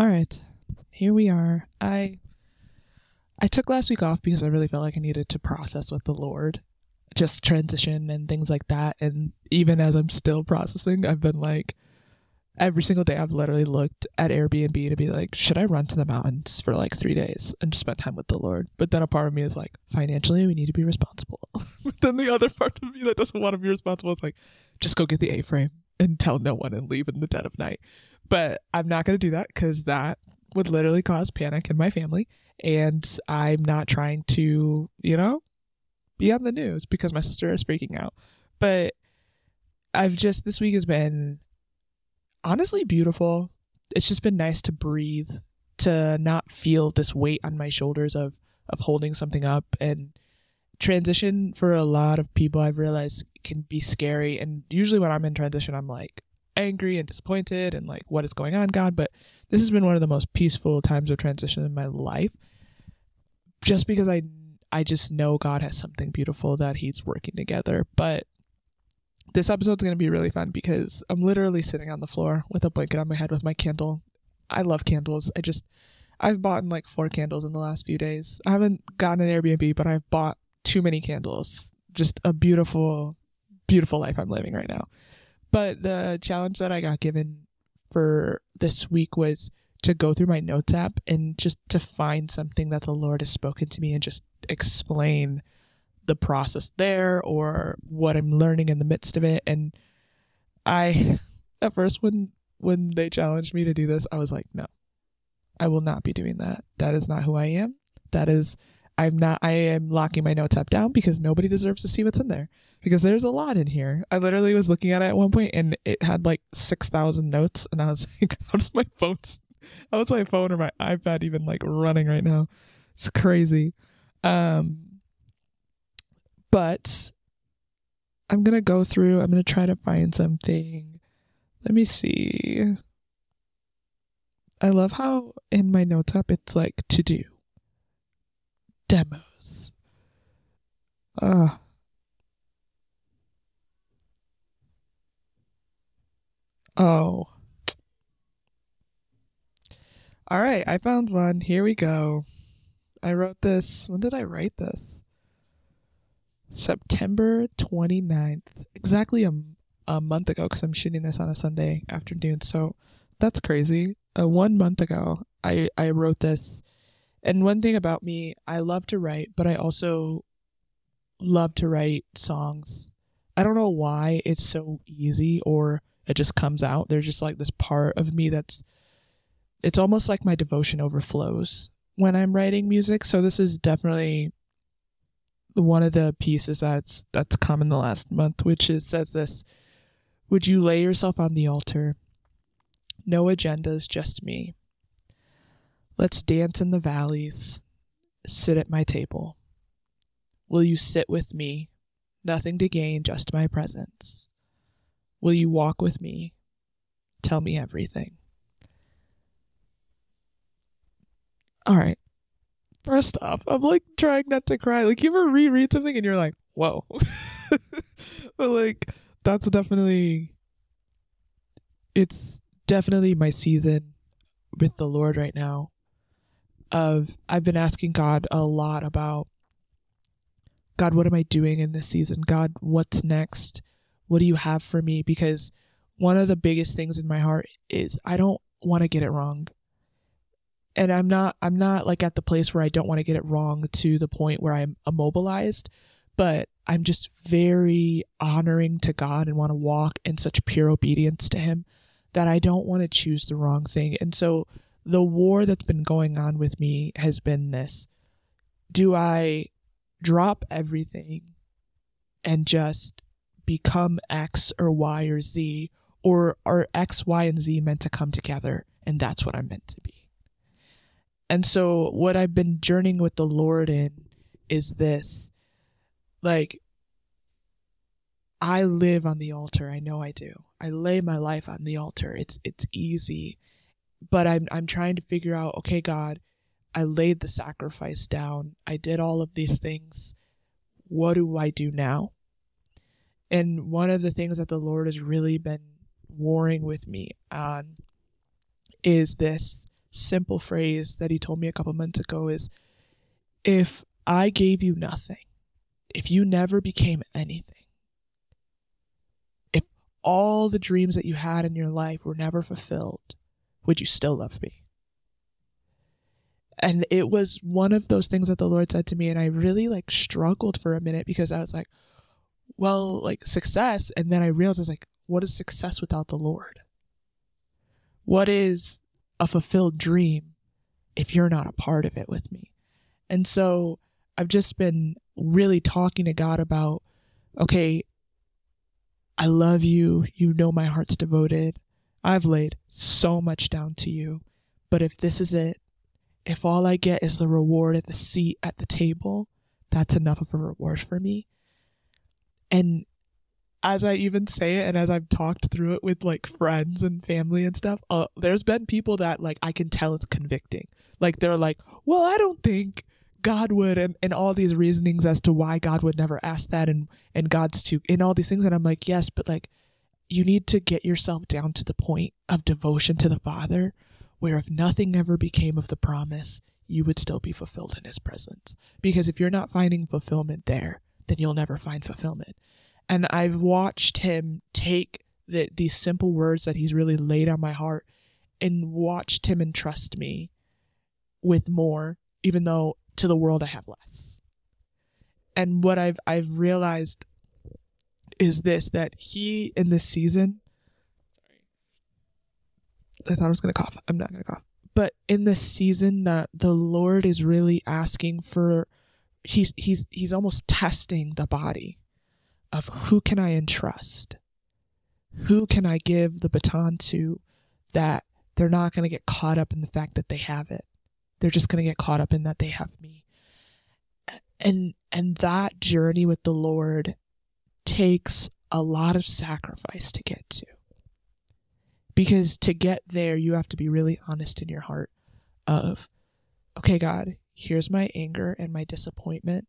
All right. Here we are. I I took last week off because I really felt like I needed to process with the Lord, just transition and things like that. And even as I'm still processing, I've been like every single day I've literally looked at Airbnb to be like, should I run to the mountains for like three days and just spend time with the Lord? But then a part of me is like, financially, we need to be responsible. but then the other part of me that doesn't want to be responsible is like, just go get the A frame and tell no one and leave in the dead of night. But I'm not going to do that because that would literally cause panic in my family. And I'm not trying to, you know, be on the news because my sister is freaking out. But I've just, this week has been honestly beautiful. It's just been nice to breathe, to not feel this weight on my shoulders of of holding something up and transition for a lot of people I've realized can be scary and usually when I'm in transition I'm like angry and disappointed and like what is going on God but this has been one of the most peaceful times of transition in my life just because I I just know God has something beautiful that he's working together but this episode's going to be really fun because I'm literally sitting on the floor with a blanket on my head with my candle. I love candles. I just, I've bought like four candles in the last few days. I haven't gotten an Airbnb, but I've bought too many candles. Just a beautiful, beautiful life I'm living right now. But the challenge that I got given for this week was to go through my notes app and just to find something that the Lord has spoken to me and just explain the process there or what I'm learning in the midst of it. And I, at first, when when they challenged me to do this, I was like, no, I will not be doing that. That is not who I am. That is, I'm not. I am locking my notes app down because nobody deserves to see what's in there. Because there's a lot in here. I literally was looking at it at one point and it had like six thousand notes, and I was like, how does my phone? How does my phone or my iPad even like running right now? It's crazy. Um, but I'm to go through, I'm to try to find something. Let me see. I love how in my notes app it's like to do demos. Uh Oh. All right, I found one. Here we go. I wrote this. When did I write this? September 29th, exactly a, a month ago, because I'm shooting this on a Sunday afternoon. So that's crazy. Uh, one month ago, I, I wrote this. And one thing about me, I love to write, but I also love to write songs. I don't know why it's so easy or it just comes out. There's just like this part of me that's, it's almost like my devotion overflows when I'm writing music. So this is definitely one of the pieces that's that's come in the last month, which is says this: Would you lay yourself on the altar? No agendas, just me. Let's dance in the valleys. Sit at my table. Will you sit with me? Nothing to gain, just my presence. Will you walk with me? Tell me everything. All right. First off, I'm like trying not to cry. Like, you ever reread something and you're like, whoa. but like, that's definitely, it's definitely my season with the Lord right now. Of, I've been asking God a lot about, God, what am I doing in this season? God, what's next? What do you have for me? Because one of the biggest things in my heart is I don't want to get it wrong and I'm not I'm not like at the place where I don't want to get it wrong to the point where I'm immobilized, but I'm just very honoring to God and want to walk in such pure obedience to him that I don't want to choose the wrong thing. And so the war that's been going on with me has been this. Do I drop everything and just become X or Y or Z or are X, Y, and Z meant to come together and that's what I'm meant to be? And so what I've been journeying with the Lord in is this like I live on the altar. I know I do. I lay my life on the altar. It's it's easy. But I'm I'm trying to figure out, okay, God, I laid the sacrifice down. I did all of these things. What do I do now? And one of the things that the Lord has really been warring with me on is this simple phrase that he told me a couple months ago is if I gave you nothing, if you never became anything, if all the dreams that you had in your life were never fulfilled, would you still love me? And it was one of those things that the Lord said to me, and I really like struggled for a minute because I was like, well, like success. And then I realized I was like, what is success without the Lord? What is a fulfilled dream if you're not a part of it with me? And so I've just been really talking to God about, okay, I love you. You know my heart's devoted. I've laid so much down to you. But if this is it, if all I get is the reward at the seat at the table, that's enough of a reward for me. And as I even say it and as I've talked through it with like friends and family and stuff, uh, there's been people that like I can tell it's convicting. Like they're like, well, I don't think God would, and, and all these reasonings as to why God would never ask that, and and God's to, and all these things. And I'm like, yes, but like, you need to get yourself down to the point of devotion to the Father, where if nothing ever became of the promise, you would still be fulfilled in His presence. Because if you're not finding fulfillment there, then you'll never find fulfillment. And I've watched Him take the, these simple words that He's really laid on my heart, and watched Him entrust me with more, even though to the world I have less. And what I've I've realized is this that he in this season I thought I was gonna cough. I'm not gonna cough. But in this season that the Lord is really asking for he's he's he's almost testing the body of who can I entrust? Who can I give the baton to that they're not going to get caught up in the fact that they have it they're just going to get caught up in that they have me and and that journey with the lord takes a lot of sacrifice to get to. Because to get there you have to be really honest in your heart of okay god here's my anger and my disappointment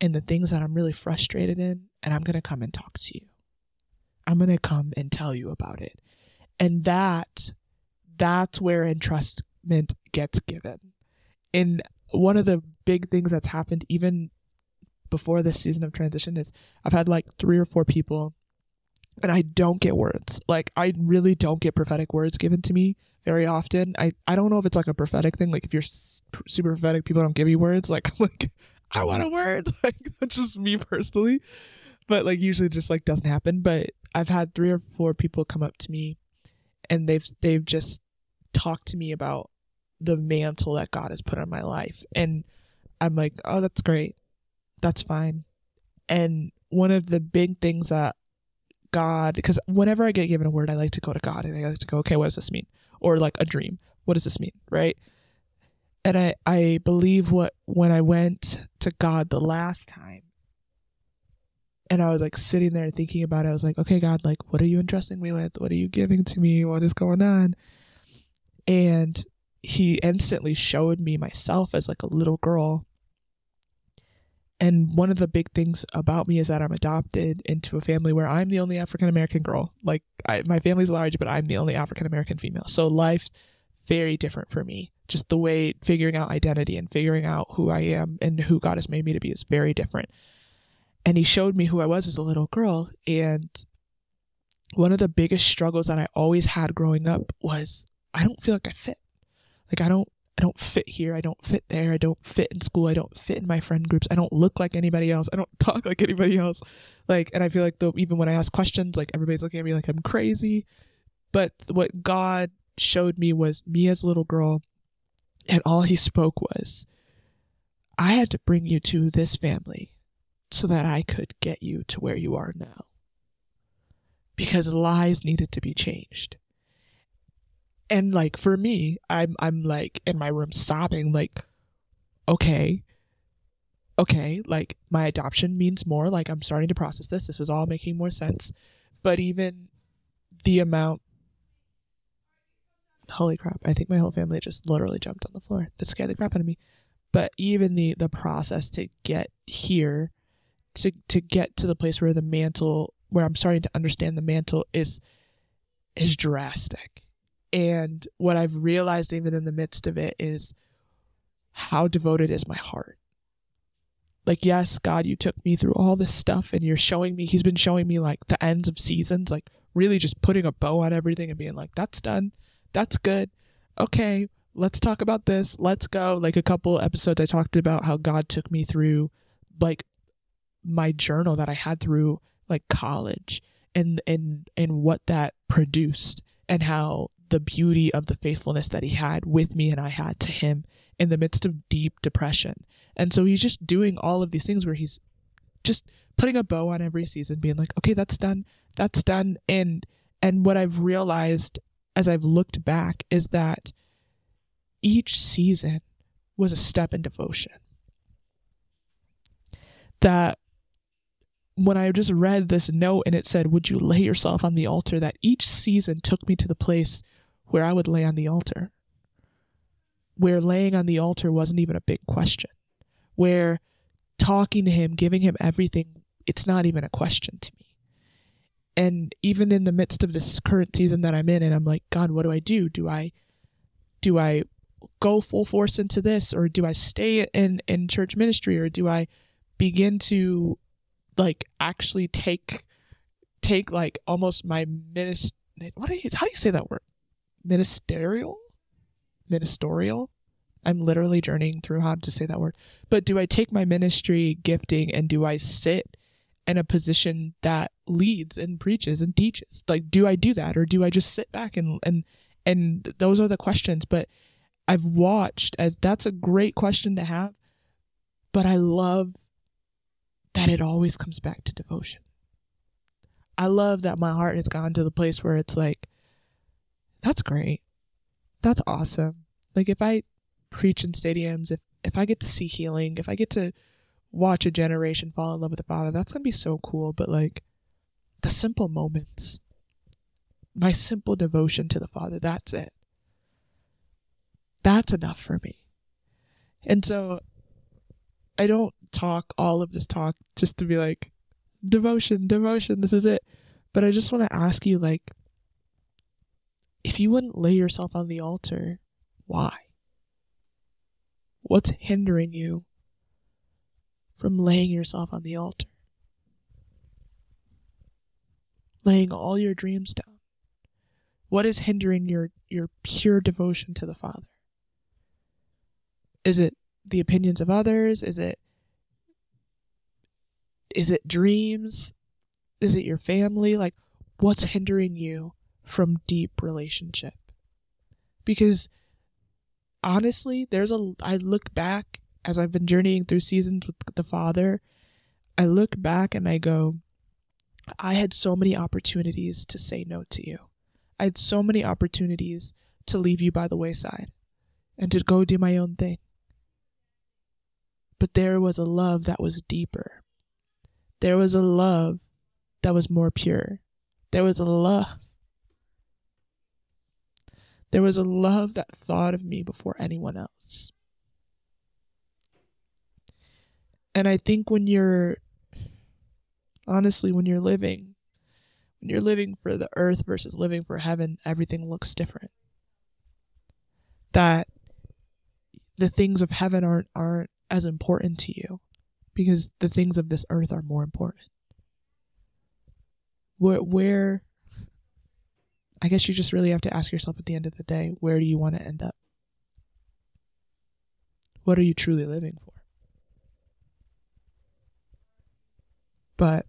and the things that i'm really frustrated in and i'm going to come and talk to you. I'm going to come and tell you about it. And that that's where entrustment gets given. And one of the big things that's happened even before this season of transition is I've had like three or four people and I don't get words. Like I really don't get prophetic words given to me very often. I I don't know if it's like a prophetic thing. Like if you're super prophetic, people don't give you words. Like like I want a word. Like that's just me personally. But like usually just like doesn't happen. But I've had three or four people come up to me and they've they've just talked to me about the mantle that God has put on my life. And I'm like, oh, that's great. That's fine. And one of the big things that God, because whenever I get given a word, I like to go to God and I like to go, okay, what does this mean? Or like a dream, what does this mean? Right. And I, I believe what, when I went to God the last time, and I was like sitting there thinking about it, I was like, okay, God, like, what are you entrusting me with? What are you giving to me? What is going on? And he instantly showed me myself as like a little girl. And one of the big things about me is that I'm adopted into a family where I'm the only African American girl. Like I, my family's large, but I'm the only African American female. So life's very different for me. Just the way figuring out identity and figuring out who I am and who God has made me to be is very different. And he showed me who I was as a little girl. And one of the biggest struggles that I always had growing up was I don't feel like I fit. Like I don't I don't fit here. I don't fit there. I don't fit in school. I don't fit in my friend groups. I don't look like anybody else. I don't talk like anybody else. Like, and I feel like though, even when I ask questions, like everybody's looking at me like I'm crazy. But what God showed me was me as a little girl, and all He spoke was, I had to bring you to this family so that I could get you to where you are now. Because lies needed to be changed and like for me i'm i'm like in my room sobbing like okay okay like my adoption means more like i'm starting to process this this is all making more sense. But even the amount holy crap i think my whole family just literally jumped on the floor. That scared the crap out of me. But even the the process to get here to to get to the place where the mantle where i'm starting to understand the mantle is is drastic And what I've realized, even in the midst of it, is how devoted is my heart. Like, yes, God, you took me through all this stuff and you're showing me, He's been showing me like the ends of seasons, like really just putting a bow on everything and being like, that's done. That's good. Okay, let's talk about this. Let's go. Like a couple episodes, I talked about how God took me through like my journal that I had through like college and and and what that produced and how the beauty of the faithfulness that he had with me and I had to him in the midst of deep depression. And so he's just doing all of these things where he's just putting a bow on every season being like, "Okay, that's done. That's done." And and what I've realized as I've looked back is that each season was a step in devotion. That when I just read this note and it said, Would you lay yourself on the altar? That each season took me to the place where I would lay on the altar. Where laying on the altar wasn't even a big question. Where talking to him, giving him everything, it's not even a question to me. And even in the midst of this current season that I'm in, and I'm like, God, what do I do? Do I do I go full force into this or do I stay in in church ministry or do I begin to like actually take take like almost my minis what do you how do you say that word ministerial? Ministerial? I'm literally journeying through how to say that word. But do i take my ministry gifting and do i sit in a position that leads and preaches and teaches? Like do i do that or do i just sit back and and and those are the questions. But i've watched as that's a great question to have but i love that it always comes back to devotion. I love that my heart has gone to the place where it's like, that's great. That's awesome. Like if I preach in stadiums, if if I get to see healing, if I get to watch a generation fall in love with the Father, that's gonna be so cool. But like the simple moments, my simple devotion to the Father, that's it. That's enough for me. And so I don't talk all of this talk just to be like devotion, devotion, this is it. But I just want to ask you like if you wouldn't lay yourself on the altar, why? What's hindering you from laying yourself on the altar? Laying all your dreams down. What is hindering your your pure devotion to the Father? Is it the opinions of others? Is it is it dreams? Is it your family? Like what's hindering you from deep relationship? Because honestly, there's a I look back as I've been journeying through seasons with the Father, I look back and I go, I had so many opportunities to say no to you. I had so many opportunities to leave you by the wayside and to go do my own thing. But there was a love that was deeper. There was a love that was more pure. There was a love. There was a love that thought of me before anyone else. And I think when you're, honestly, when you're living, when you're living for the earth versus living for heaven, everything looks different. That the things of heaven aren't aren't as important to you because the things of this earth are more important. Where, where, I guess you just really have to ask yourself at the end of the day, where do you want to end up? What are you truly living for? But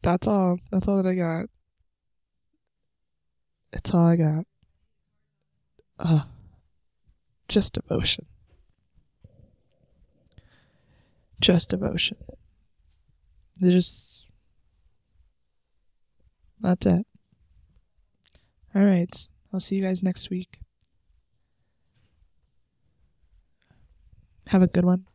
that's all. That's all that I got. It's all I got. Uh, just devotion. Just devotion. Just. That's it. Alright. I'll see you guys next week. Have a good one.